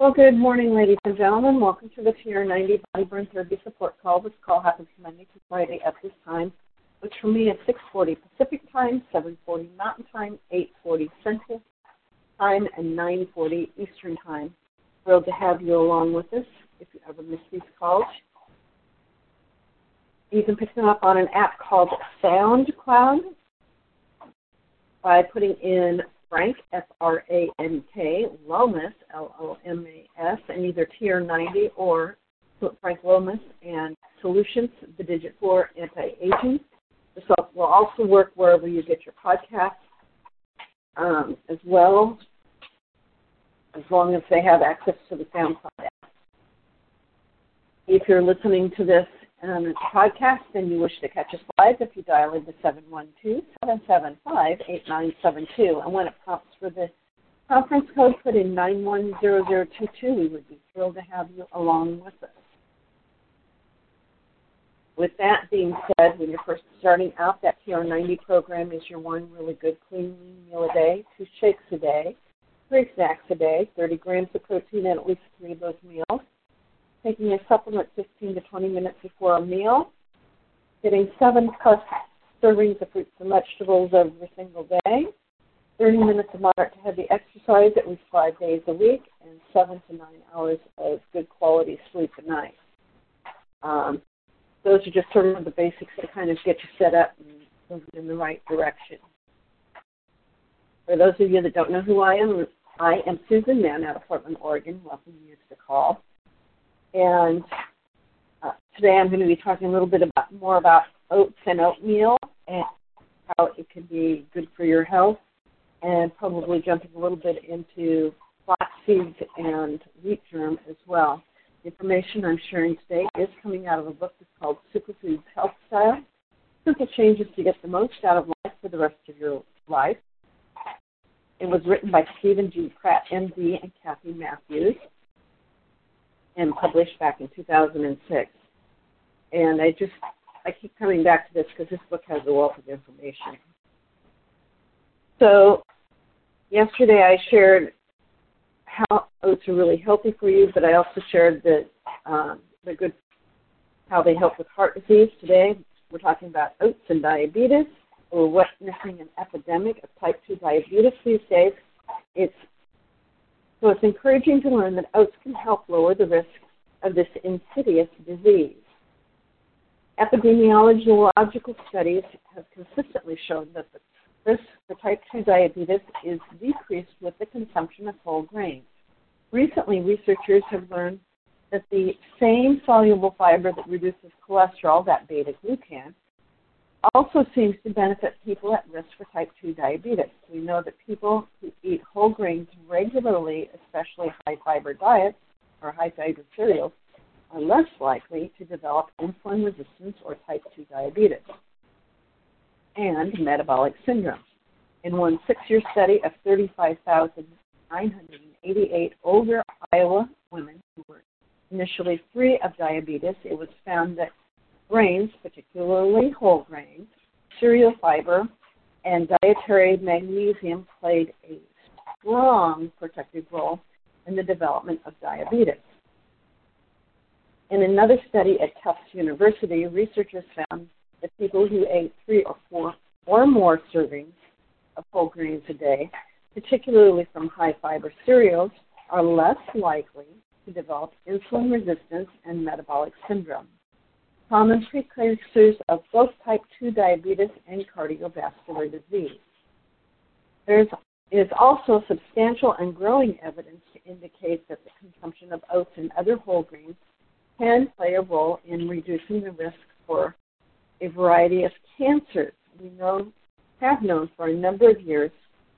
Well, good morning, ladies and gentlemen. Welcome to the TR90 Body Burn Therapy Support Call. This call happens Monday to Friday at this time, which for me is 6:40 Pacific Time, 7:40 Mountain Time, 8:40 Central Time, and 9:40 Eastern Time. Thrilled to have you along with us. If you ever miss these calls, you can pick them up on an app called SoundCloud by putting in Frank, F R A N K, Lomas, L O M S, and either TR90 or Frank Lomas and Solutions, the digit four anti aging. This will also work wherever you get your podcasts um, as well, as long as they have access to the SoundCloud app. If you're listening to this um, podcast and you wish to catch us live, if you dial into 712-775-8972. And when it prompts for the conference code, put in 910022. We would be thrilled to have you along with us. With that being said, when you're first starting out, that TR90 program is your one really good clean meal a day, two shakes a day, three snacks a day, 30 grams of protein in at least three of those meals taking a supplement 15 to 20 minutes before a meal, getting seven plus servings of fruits and vegetables every single day, 30 minutes of moderate to heavy exercise at least five days a week, and seven to nine hours of good quality sleep a night. Um, those are just sort of the basics to kind of get you set up and move in the right direction. For those of you that don't know who I am, I am Susan Mahon out of Portland, Oregon. Welcome you to the call. And uh, today I'm going to be talking a little bit about more about oats and oatmeal and how it can be good for your health, and probably jumping a little bit into flax seeds and wheat germ as well. The information I'm sharing today is coming out of a book that's called Superfoods Health Style: Simple Changes to Get the Most Out of Life for the Rest of Your Life. It was written by Stephen G. Pratt, MD, and Kathy Matthews and published back in 2006. And I just I keep coming back to this because this book has a wealth of information. So yesterday I shared how oats are really healthy for you, but I also shared that um, the good how they help with heart disease. Today we're talking about oats and diabetes. We're witnessing an epidemic of type 2 diabetes these days. It's so it's encouraging to learn that oats can help lower the risk of this insidious disease. Epidemiological studies have consistently shown that the risk for type 2 diabetes is decreased with the consumption of whole grains. Recently, researchers have learned that the same soluble fiber that reduces cholesterol, that beta glucan, also seems to benefit people at risk for type 2 diabetes. We know that people who eat whole grains regularly, especially high fiber diets or high fiber cereals, are less likely to develop insulin resistance or type 2 diabetes and metabolic syndrome. In one six year study of 35,988 older Iowa women who were initially free of diabetes, it was found that grains, particularly whole grains, cereal fiber, and dietary magnesium played a strong protective role in the development of diabetes. In another study at Tufts University, researchers found that people who ate three or four or more servings of whole grains a day, particularly from high fiber cereals, are less likely to develop insulin resistance and metabolic syndrome common precursors of both type 2 diabetes and cardiovascular disease. There is also substantial and growing evidence to indicate that the consumption of oats and other whole grains can play a role in reducing the risk for a variety of cancers. We know, have known for a number of years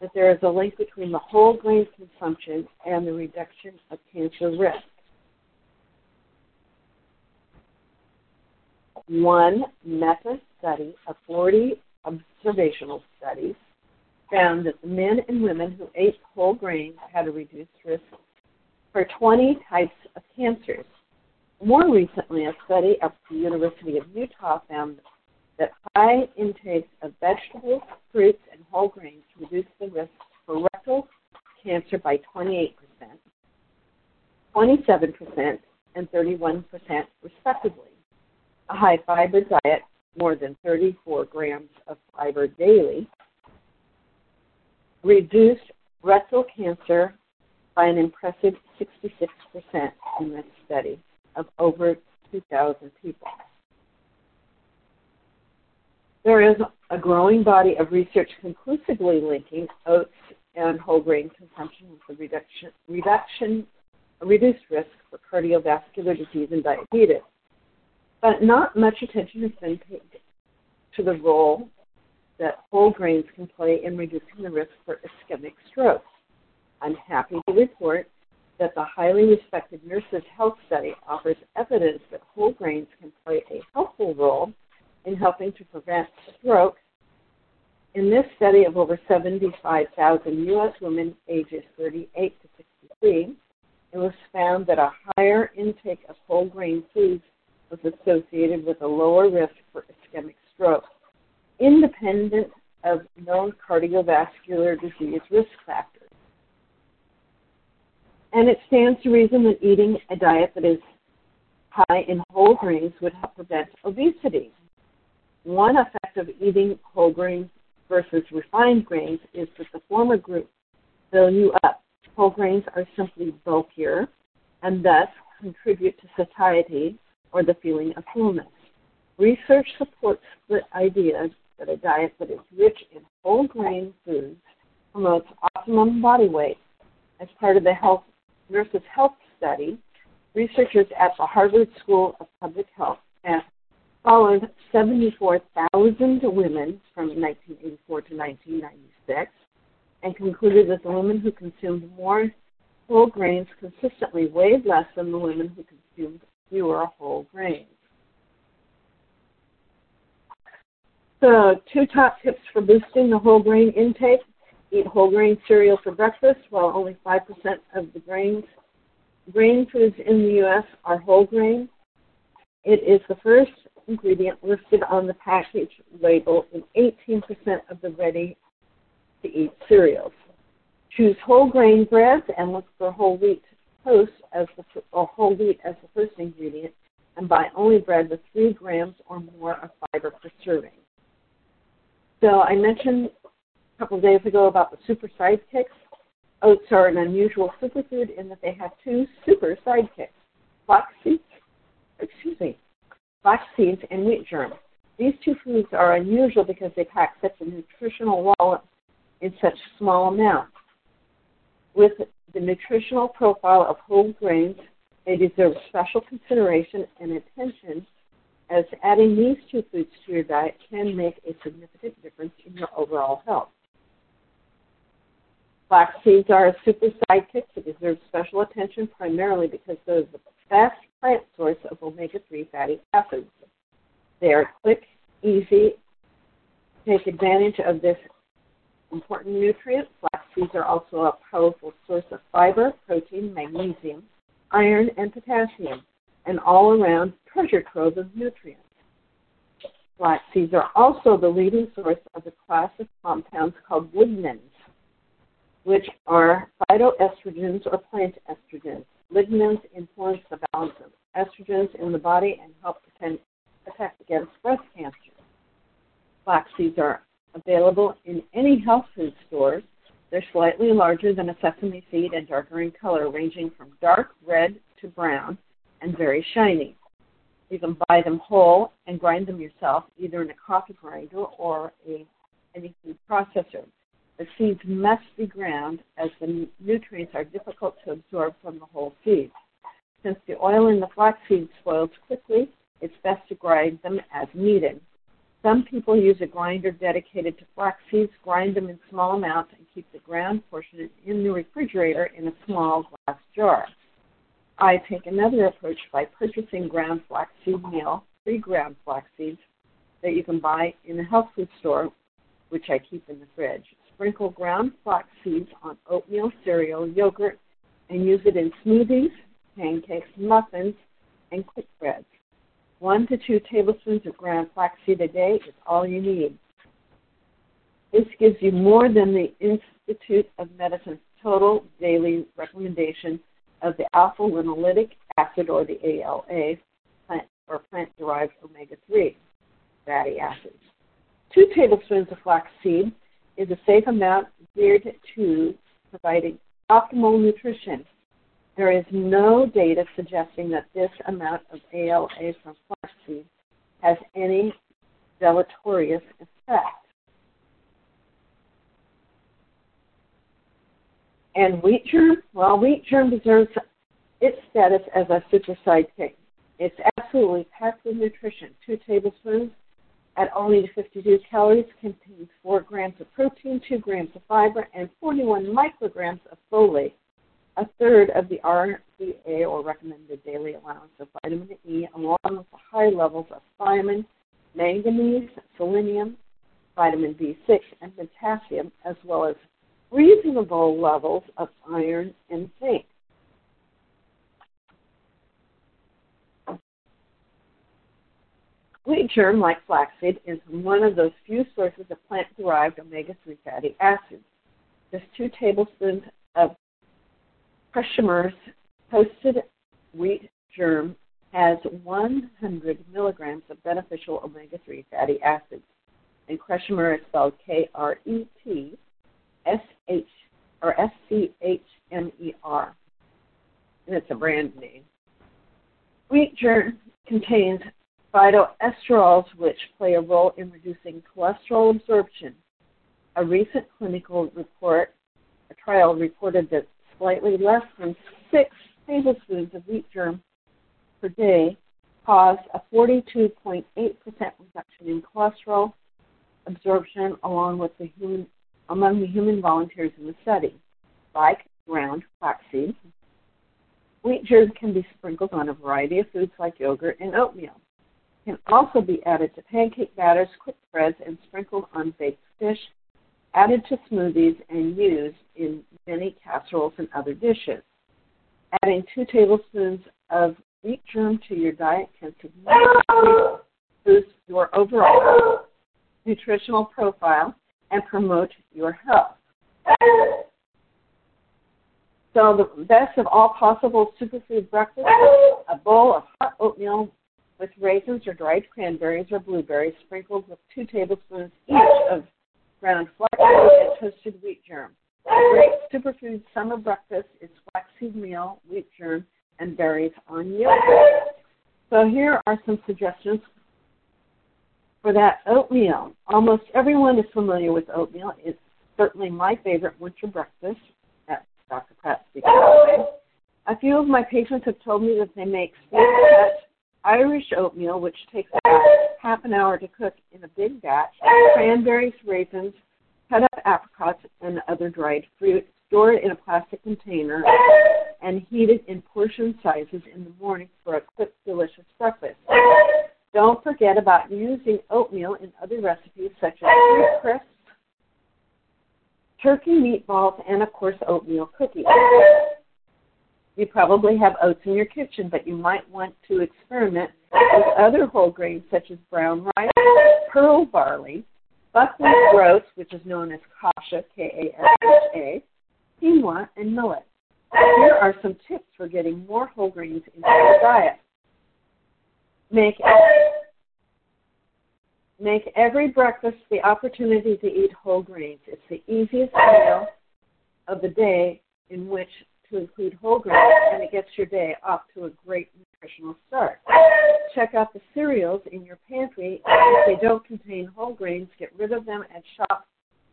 that there is a link between the whole grain consumption and the reduction of cancer risk. one meta study of 40 observational studies found that the men and women who ate whole grains had a reduced risk for 20 types of cancers. More recently, a study at the University of Utah found that high intakes of vegetables, fruits, and whole grains reduced the risk for rectal cancer by 28%, 27% and 31% respectively. A high fiber diet, more than 34 grams of fiber daily, reduced rectal cancer by an impressive 66% in this study of over 2,000 people. There is a growing body of research conclusively linking oats and whole grain consumption with a reduction, reduction, a reduced risk for cardiovascular disease and diabetes. But not much attention has been paid to the role that whole grains can play in reducing the risk for ischemic stroke. I'm happy to report that the highly respected Nurses Health Study offers evidence that whole grains can play a helpful role in helping to prevent stroke. In this study of over 75,000 U.S. women ages 38 to 63, it was found that a higher intake of whole grain foods was associated with a lower risk for ischemic stroke, independent of known cardiovascular disease risk factors. And it stands to reason that eating a diet that is high in whole grains would help prevent obesity. One effect of eating whole grains versus refined grains is that the former group fill you up. Whole grains are simply bulkier and thus contribute to satiety or the feeling of fullness. Research supports the idea that a diet that is rich in whole grain foods promotes optimum body weight. As part of the health nurses health study, researchers at the Harvard School of Public Health followed 74,000 women from 1984 to 1996 and concluded that the women who consumed more whole grains consistently weighed less than the women who consumed fewer whole grains. So, two top tips for boosting the whole grain intake. Eat whole grain cereal for breakfast, while only 5% of the grains grain foods in the U.S. are whole grain. It is the first ingredient listed on the package label in 18% of the ready to eat cereals. Choose whole grain breads and look for whole wheat toast as the or whole wheat as the first ingredient, and buy only bread with three grams or more of fiber per serving. So I mentioned a couple of days ago about the super sidekicks. Oats are an unusual superfood in that they have two super sidekicks: flax seeds, excuse me, flax seeds and wheat germ. These two foods are unusual because they pack such a nutritional wallop in such small amounts. With the nutritional profile of whole grains, they deserve special consideration and attention as adding these two foods to your diet can make a significant difference in your overall health. Flax seeds are a super sidekick that deserve special attention primarily because they're the best plant source of omega 3 fatty acids. They are quick, easy, take advantage of this important nutrient. Flax seeds are also a powerful source of fiber, protein, magnesium, iron, and potassium, an all around treasure trove of nutrients. Flax seeds are also the leading source of a class of compounds called lignans, which are phytoestrogens or plant estrogens. Lignans influence the balance of estrogens in the body and help protect against breast cancer. Flax seeds are available in any health food stores. They're slightly larger than a sesame seed and darker in color, ranging from dark red to brown and very shiny. You can buy them whole and grind them yourself, either in a coffee grinder or a any food processor. The seeds must be ground as the nutrients are difficult to absorb from the whole seed. Since the oil in the flax seed spoils quickly, it's best to grind them as needed. Some people use a grinder dedicated to flax seeds, grind them in small amounts, and keep the ground portion in the refrigerator in a small glass jar. I take another approach by purchasing ground flaxseed meal, pre ground flax seeds that you can buy in a health food store, which I keep in the fridge. Sprinkle ground flax seeds on oatmeal, cereal, yogurt, and use it in smoothies, pancakes, muffins, and quick breads. One to two tablespoons of ground flaxseed a day is all you need. This gives you more than the Institute of Medicine's total daily recommendation of the alpha linoleic acid or the ALA plant or plant derived omega 3 fatty acids. Two tablespoons of flaxseed is a safe amount geared to providing optimal nutrition. There is no data suggesting that this amount of ALA from flaxseed has any deleterious effect. And wheat germ, well, wheat germ deserves its status as a super sidekick. It's absolutely packed with nutrition. Two tablespoons at only 52 calories contains 4 grams of protein, 2 grams of fiber, and 41 micrograms of folate, a third of the RDA or recommended daily allowance of vitamin E, along with the high levels of thiamine, manganese, selenium, vitamin B6, and potassium, as well as reasonable levels of iron and zinc. Wheat germ, like flaxseed, is one of those few sources of plant derived omega 3 fatty acids. Just two tablespoons of Kretschmer's toasted wheat germ has 100 milligrams of beneficial omega 3 fatty acids. And Kretschmer is spelled K R E T S H or S C H M E R. And it's a brand name. Wheat germ contains phytosterols, which play a role in reducing cholesterol absorption. A recent clinical report, a trial reported that slightly less than six tablespoons of wheat germ per day caused a 42.8% reduction in cholesterol absorption along with the human, among the human volunteers in the study. Like ground flaxseed, wheat germ can be sprinkled on a variety of foods like yogurt and oatmeal can also be added to pancake batters, quick breads, and sprinkled on baked fish, added to smoothies, and used in many casseroles and other dishes. Adding two tablespoons of wheat germ to your diet can significantly boost your overall nutritional profile and promote your health. So the best of all possible superfood breakfast, a bowl of hot oatmeal with raisins or dried cranberries or blueberries sprinkled with two tablespoons each of ground flaxseed and toasted wheat germ. Great superfood summer breakfast is flaxseed meal, wheat germ, and berries on yogurt. So here are some suggestions for that oatmeal. Almost everyone is familiar with oatmeal. It's certainly my favorite winter breakfast at Dr. Pratt's Speaking. A few of my patients have told me that they make steamed Irish oatmeal, which takes about half an hour to cook in a big batch, cranberries, raisins, cut up apricots, and other dried fruit, store it in a plastic container, and heat it in portion sizes in the morning for a quick, delicious breakfast. Don't forget about using oatmeal in other recipes such as fruit crisps, turkey meatballs, and of course oatmeal cookies. You probably have oats in your kitchen, but you might want to experiment with other whole grains such as brown rice, pearl barley, buckwheat groats, which is known as kasha, K-A-S-H-A, quinoa, and millet. Here are some tips for getting more whole grains into your diet. Make Make every breakfast the opportunity to eat whole grains. It's the easiest meal of the day in which to include whole grains, and it gets your day off to a great nutritional start. Check out the cereals in your pantry. If they don't contain whole grains, get rid of them and shop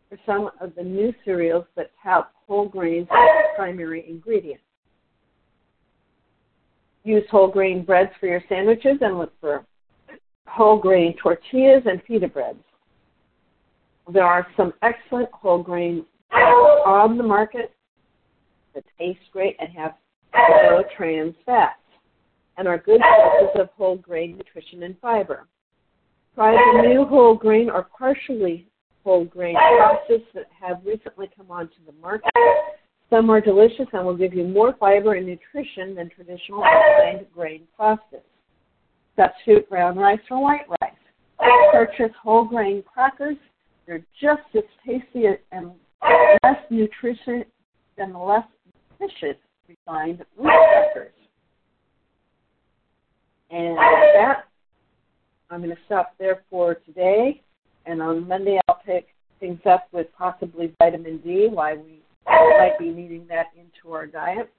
for some of the new cereals that tout whole grains as primary ingredient. Use whole grain breads for your sandwiches and look for whole grain tortillas and pita breads. There are some excellent whole grain on the market that taste great and have low trans fats and are good sources of whole grain nutrition and fiber. Try the new whole grain or partially whole grain pastas that have recently come onto the market. Some are delicious and will give you more fiber and nutrition than traditional grain pastas. Substitute brown rice for white rice. Purchase whole grain crackers. They're just as tasty and less nutritious than the less nutritious refined woodpeckers. And with that, I'm going to stop there for today. And on Monday, I'll pick things up with possibly vitamin D, why we might be needing that into our diet.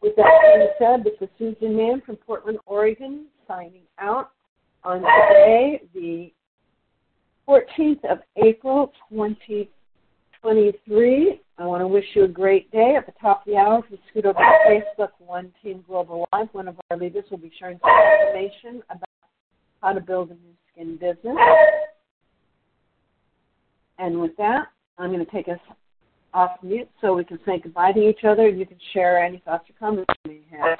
With that being said, this is Susan Mahon from Portland, Oregon, signing out on today, the 14th of April, 2023. I want to wish you a great day. At the top of the hour, if you scoot over to Facebook, One Team Global Live, one of our leaders will be sharing some information about how to build a Nu Skin business. And with that, I'm going to take us off mute so we can say goodbye to each other. and You can share any thoughts or comments you may have.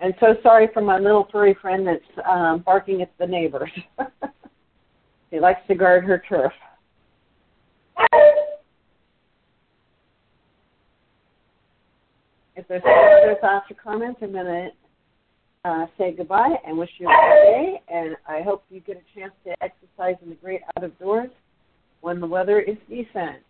And so sorry for my little furry friend that's um, barking at the neighbors. she likes to guard her turf. If there's no thoughts or comments, I'm going to uh, say goodbye and wish you a good day. And I hope you get a chance to exercise in the great out of doors when the weather is decent.